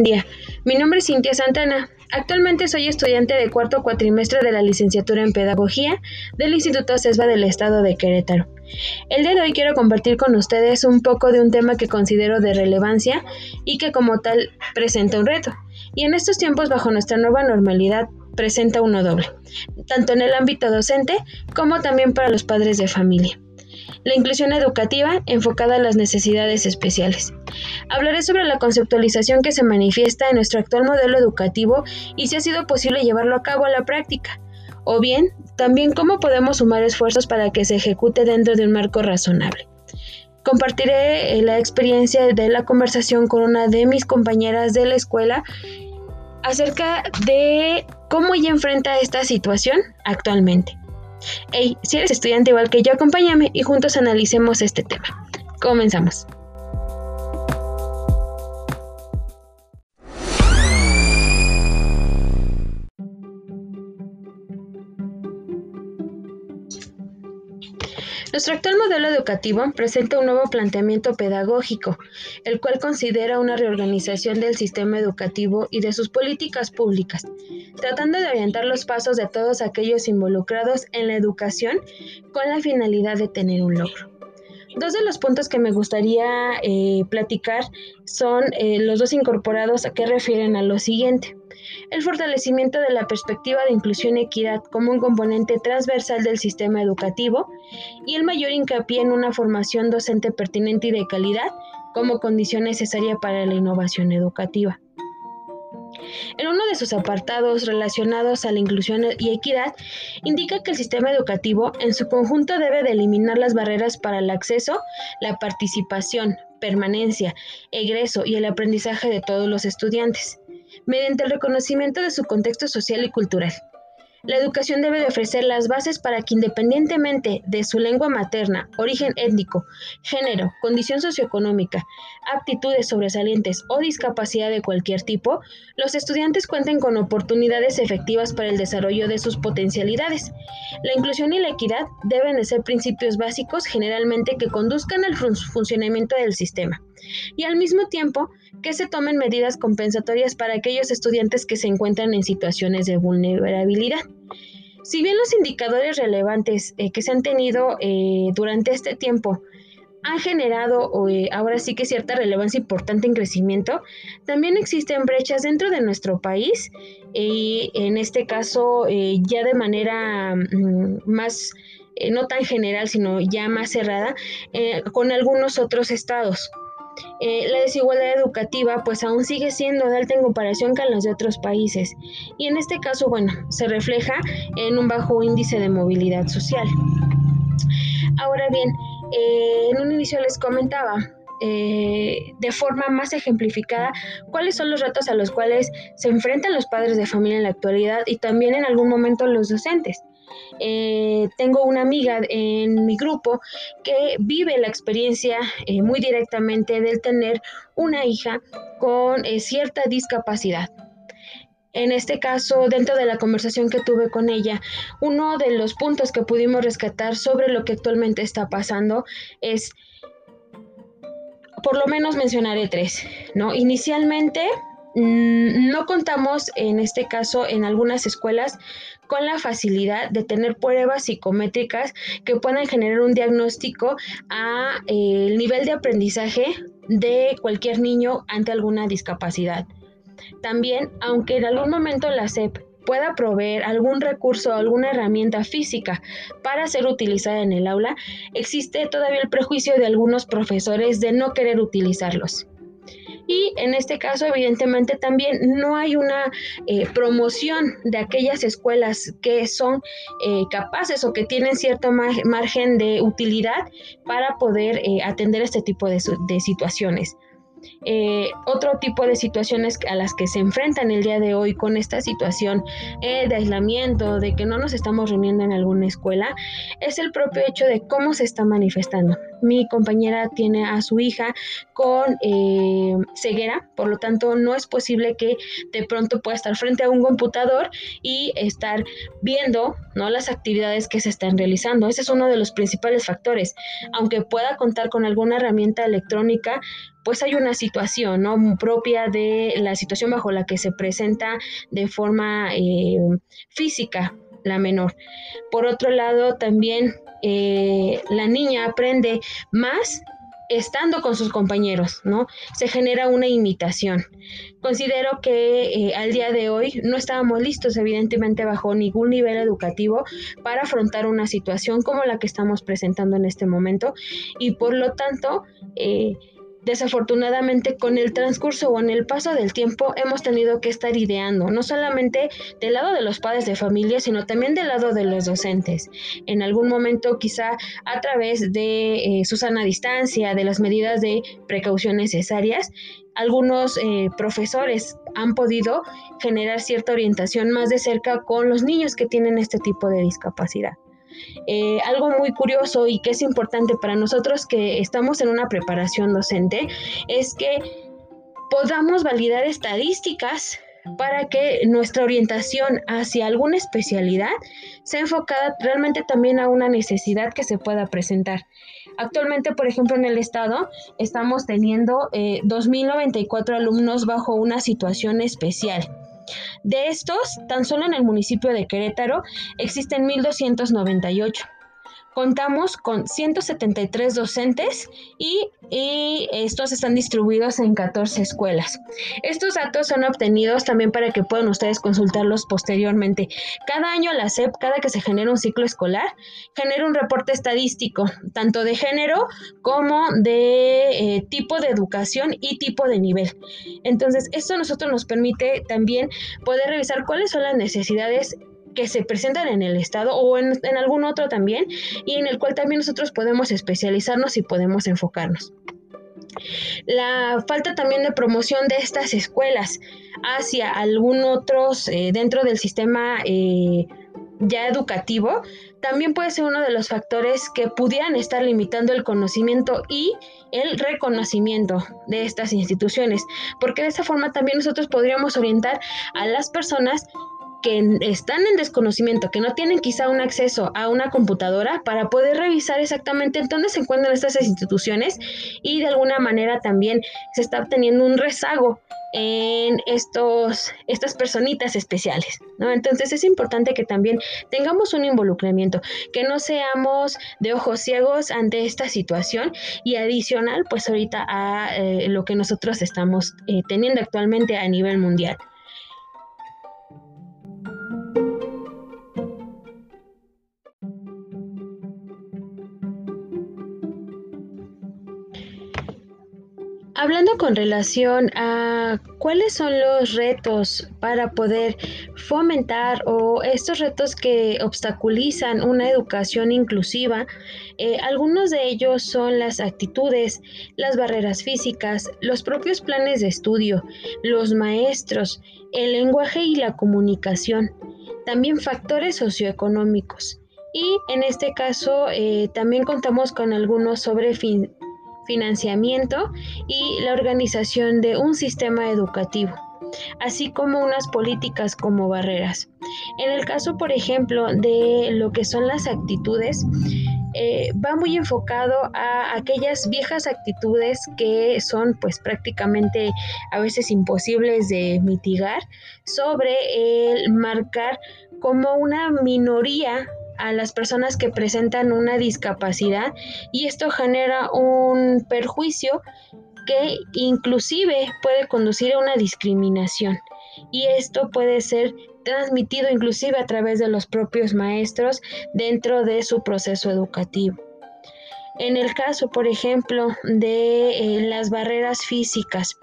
buen día. Mi nombre es Cintia Santana. Actualmente soy estudiante de cuarto cuatrimestre de la licenciatura en Pedagogía del Instituto CESBA del Estado de Querétaro. El día de hoy quiero compartir con ustedes un poco de un tema que considero de relevancia y que como tal presenta un reto. Y en estos tiempos, bajo nuestra nueva normalidad, presenta uno doble, tanto en el ámbito docente como también para los padres de familia la inclusión educativa enfocada a las necesidades especiales. Hablaré sobre la conceptualización que se manifiesta en nuestro actual modelo educativo y si ha sido posible llevarlo a cabo a la práctica, o bien también cómo podemos sumar esfuerzos para que se ejecute dentro de un marco razonable. Compartiré eh, la experiencia de la conversación con una de mis compañeras de la escuela acerca de cómo ella enfrenta esta situación actualmente. Hey, si eres estudiante igual que yo, acompáñame y juntos analicemos este tema. Comenzamos. Nuestro actual modelo educativo presenta un nuevo planteamiento pedagógico, el cual considera una reorganización del sistema educativo y de sus políticas públicas, tratando de orientar los pasos de todos aquellos involucrados en la educación con la finalidad de tener un logro. Dos de los puntos que me gustaría eh, platicar son eh, los dos incorporados que refieren a lo siguiente. El fortalecimiento de la perspectiva de inclusión y equidad como un componente transversal del sistema educativo y el mayor hincapié en una formación docente pertinente y de calidad como condición necesaria para la innovación educativa. En uno de sus apartados relacionados a la inclusión y equidad, indica que el sistema educativo en su conjunto debe de eliminar las barreras para el acceso, la participación, permanencia, egreso y el aprendizaje de todos los estudiantes, mediante el reconocimiento de su contexto social y cultural. La educación debe de ofrecer las bases para que independientemente de su lengua materna, origen étnico, género, condición socioeconómica, aptitudes sobresalientes o discapacidad de cualquier tipo, los estudiantes cuenten con oportunidades efectivas para el desarrollo de sus potencialidades. La inclusión y la equidad deben de ser principios básicos generalmente que conduzcan al funcionamiento del sistema y al mismo tiempo que se tomen medidas compensatorias para aquellos estudiantes que se encuentran en situaciones de vulnerabilidad. Si bien los indicadores relevantes eh, que se han tenido eh, durante este tiempo han generado eh, ahora sí que cierta relevancia importante en crecimiento, también existen brechas dentro de nuestro país y en este caso ya de manera mm, más, no tan general, sino ya más cerrada, con algunos otros estados. Eh, la desigualdad educativa pues aún sigue siendo de alta en comparación con las de otros países y en este caso bueno se refleja en un bajo índice de movilidad social. Ahora bien, eh, en un inicio les comentaba eh, de forma más ejemplificada cuáles son los retos a los cuales se enfrentan los padres de familia en la actualidad y también en algún momento los docentes. Eh, tengo una amiga en mi grupo que vive la experiencia eh, muy directamente del tener una hija con eh, cierta discapacidad. En este caso, dentro de la conversación que tuve con ella, uno de los puntos que pudimos rescatar sobre lo que actualmente está pasando es, por lo menos mencionaré tres, ¿no? Inicialmente, no contamos en este caso en algunas escuelas con la facilidad de tener pruebas psicométricas que puedan generar un diagnóstico a eh, el nivel de aprendizaje de cualquier niño ante alguna discapacidad. También, aunque en algún momento la SEP pueda proveer algún recurso o alguna herramienta física para ser utilizada en el aula, existe todavía el prejuicio de algunos profesores de no querer utilizarlos. Y en este caso, evidentemente, también no hay una eh, promoción de aquellas escuelas que son eh, capaces o que tienen cierto margen de utilidad para poder eh, atender este tipo de situaciones. Eh, otro tipo de situaciones a las que se enfrentan el día de hoy con esta situación eh, de aislamiento, de que no nos estamos reuniendo en alguna escuela, es el propio hecho de cómo se está manifestando. Mi compañera tiene a su hija con eh, ceguera, por lo tanto no es posible que de pronto pueda estar frente a un computador y estar viendo ¿no? las actividades que se están realizando. Ese es uno de los principales factores. Aunque pueda contar con alguna herramienta electrónica, pues hay una situación ¿no? propia de la situación bajo la que se presenta de forma eh, física la menor. Por otro lado, también eh, la niña aprende más estando con sus compañeros, ¿no? Se genera una imitación. Considero que eh, al día de hoy no estábamos listos, evidentemente, bajo ningún nivel educativo para afrontar una situación como la que estamos presentando en este momento y por lo tanto, eh, Desafortunadamente, con el transcurso o en el paso del tiempo hemos tenido que estar ideando, no solamente del lado de los padres de familia, sino también del lado de los docentes. En algún momento, quizá a través de eh, su sana distancia, de las medidas de precaución necesarias, algunos eh, profesores han podido generar cierta orientación más de cerca con los niños que tienen este tipo de discapacidad. Eh, algo muy curioso y que es importante para nosotros que estamos en una preparación docente es que podamos validar estadísticas para que nuestra orientación hacia alguna especialidad sea enfocada realmente también a una necesidad que se pueda presentar. Actualmente, por ejemplo, en el estado estamos teniendo eh, 2.094 alumnos bajo una situación especial. De estos, tan solo en el municipio de Querétaro existen 1.298. Contamos con 173 docentes y, estos están distribuidos en 14 escuelas. Estos datos son obtenidos también para que puedan ustedes consultarlos posteriormente. Cada año la SEP, cada que se genera un ciclo escolar, genera un reporte estadístico, tanto de género como de eh, tipo de educación y tipo de nivel. Entonces, esto nosotros nos permite también poder revisar cuáles son las necesidades que se presentan en el estado o en, algún otro también y en el cual también nosotros podemos especializarnos y podemos enfocarnos. La falta también de promoción de estas escuelas hacia algún otros eh, dentro del sistema eh, ya educativo también puede ser uno de los factores que pudieran estar limitando el conocimiento y el reconocimiento de estas instituciones, porque de esa forma también nosotros podríamos orientar a las personas que están en desconocimiento, que no tienen quizá un acceso a una computadora para poder revisar exactamente en dónde se encuentran estas instituciones y de alguna manera también se está obteniendo un rezago en estos, estas personitas especiales, ¿no? Entonces es importante que también tengamos un involucramiento, que no seamos de ojos ciegos ante esta situación y adicional, pues ahorita a eh, lo que nosotros estamos eh, teniendo actualmente a nivel mundial. Hablando con relación a cuáles son los retos para poder fomentar o estos retos que obstaculizan una educación inclusiva, eh, algunos de ellos son las actitudes, las barreras físicas, los propios planes de estudio, los maestros, el lenguaje y la comunicación, también factores socioeconómicos. Y en este caso eh, también contamos con algunos sobre fin financiamiento y la organización de un sistema educativo así como unas políticas como barreras. En el caso, por ejemplo, de lo que son las actitudes, eh, va muy enfocado a aquellas viejas actitudes que son pues prácticamente a veces imposibles de mitigar sobre el marcar como una minoría a las personas que presentan una discapacidad y esto genera un perjuicio que inclusive puede conducir a una discriminación y esto puede ser transmitido inclusive a través de los propios maestros dentro de su proceso educativo. En el caso, por ejemplo, de eh, las barreras físicas,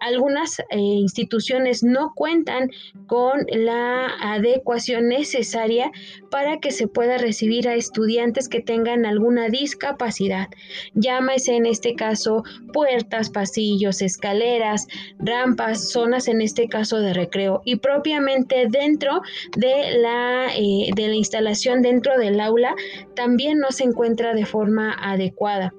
algunas eh, instituciones no cuentan con la adecuación necesaria para que se pueda recibir a estudiantes que tengan alguna discapacidad. Llámese en este caso puertas, pasillos, escaleras, rampas, zonas en este caso de recreo y propiamente dentro de la, eh, de la instalación dentro del aula también no se encuentra de forma adecuada.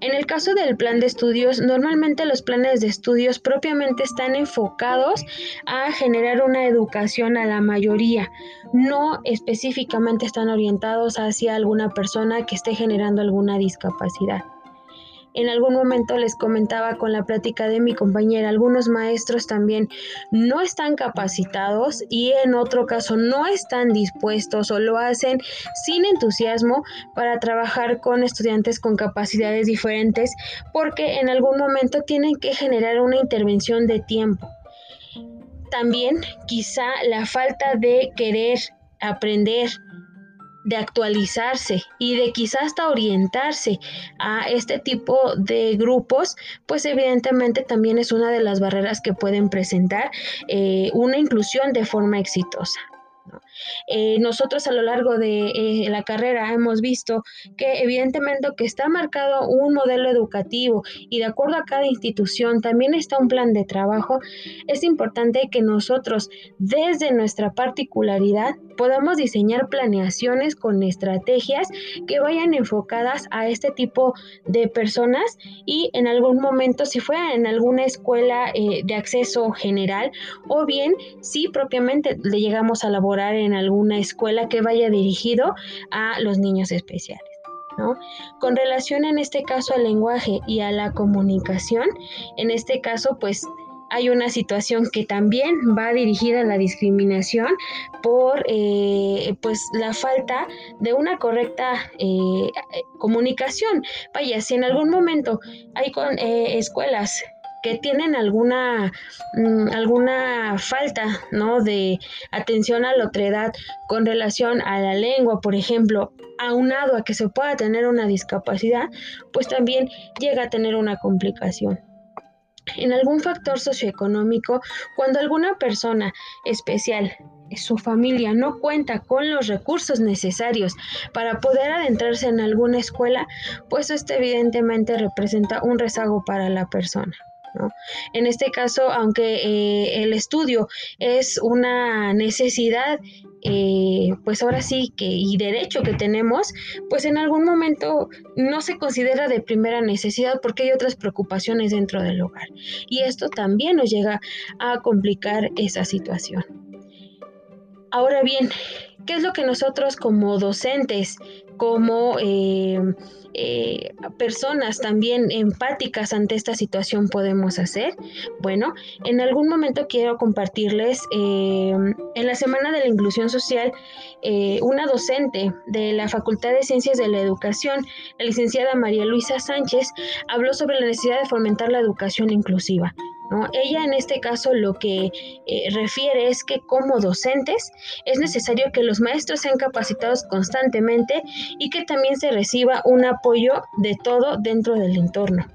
En el caso del plan de estudios, normalmente los planes de estudios propiamente están enfocados a generar una educación a la mayoría, no específicamente están orientados hacia alguna persona que esté generando alguna discapacidad. En algún momento les comentaba con la plática de mi compañera, algunos maestros también no están capacitados y en otro caso no están dispuestos o lo hacen sin entusiasmo para trabajar con estudiantes con capacidades diferentes porque en algún momento tienen que generar una intervención de tiempo. También quizá la falta de querer aprender, de actualizarse y de quizás hasta orientarse a este tipo de grupos, pues evidentemente también es una de las barreras que pueden presentar eh, una inclusión de forma exitosa. Eh, nosotros a lo largo de eh, la carrera hemos visto que evidentemente que está marcado un modelo educativo y de acuerdo a cada institución también está un plan de trabajo, es importante que nosotros desde nuestra particularidad podamos diseñar planeaciones con estrategias que vayan enfocadas a este tipo de personas y en algún momento si fuera en alguna escuela eh, de acceso general o bien si propiamente le llegamos a elaborar en alguna escuela que vaya dirigido a los niños especiales. ¿No? Con relación en este caso al lenguaje y a la comunicación, en este caso pues hay una situación que también va dirigida a la discriminación por eh, pues la falta de una correcta eh, comunicación. Vaya, si en algún momento hay con, eh, escuelas que tienen alguna, mm, alguna falta ¿no? de atención a la otredad con relación a la lengua, por ejemplo, aunado a que se pueda tener una discapacidad, pues también llega a tener una complicación en algún factor socioeconómico, cuando alguna persona especial su familia no cuenta con los recursos necesarios para poder adentrarse en alguna escuela, pues esto evidentemente representa un rezago para la persona. En este caso, aunque eh, el estudio es una necesidad, eh, pues ahora sí que y derecho que tenemos, pues en algún momento no se considera de primera necesidad porque hay otras preocupaciones dentro del hogar. Y esto también nos llega a complicar esa situación. Ahora bien, ¿qué es lo que nosotros como docentes, como eh, eh, personas también empáticas ante esta situación podemos hacer? Bueno, en algún momento quiero compartirles, eh, en la Semana de la Inclusión Social, una docente de la Facultad de Ciencias de la Educación, la licenciada María Luisa Sánchez, habló sobre la necesidad de fomentar la educación inclusiva. Ella en este caso lo que eh, refiere es que como docentes es necesario que los maestros sean capacitados constantemente y que también se reciba un apoyo de todo dentro del entorno.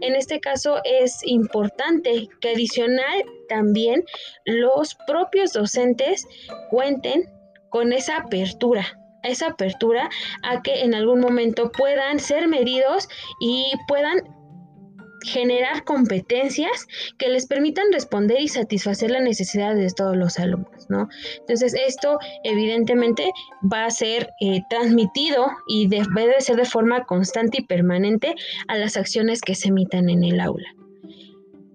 En este caso es importante que adicional también los propios docentes cuenten con esa apertura, esa apertura a que en algún momento puedan ser medidos y puedan generar competencias que les permitan responder y satisfacer las necesidades de todos los alumnos, ¿no? Entonces, esto evidentemente va a ser eh, transmitido y debe de ser de forma constante y permanente a las acciones que se emitan en el aula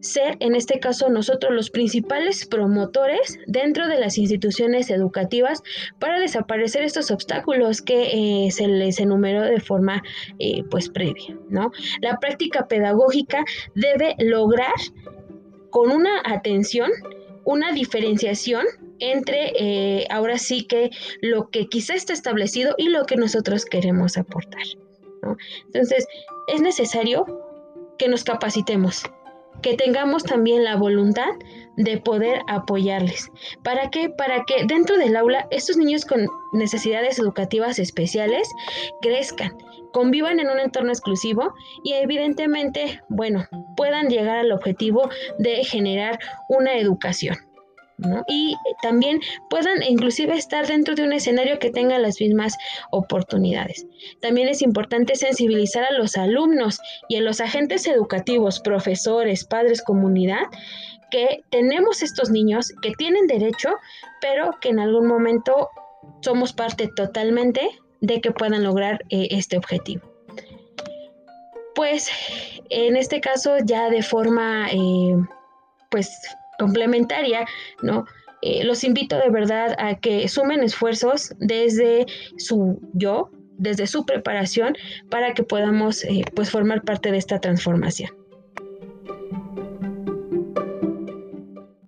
ser, en este caso, nosotros los principales promotores dentro de las instituciones educativas para desaparecer estos obstáculos que eh, se les enumeró de forma eh, pues previa, ¿no? La práctica pedagógica debe lograr con una atención una diferenciación entre eh, ahora sí que lo que quizá está establecido y lo que nosotros queremos aportar. Entonces, es necesario que nos capacitemos, que tengamos también la voluntad de poder apoyarles. ¿Para qué? Para que dentro del aula estos niños con necesidades educativas especiales crezcan, convivan en un entorno exclusivo y evidentemente, bueno, puedan llegar al objetivo de generar una educación. Y también puedan inclusive estar dentro de un escenario que tenga las mismas oportunidades. También es importante sensibilizar a los alumnos y a los agentes educativos, profesores, padres, comunidad, que tenemos estos niños que tienen derecho, pero que en algún momento somos parte totalmente de que puedan lograr eh, este objetivo. Pues en este caso ya de forma eh, pues complementaria, ¿no? Eh, los invito de verdad a que sumen esfuerzos desde su yo, desde su preparación para que podamos eh, pues formar parte de esta transformación.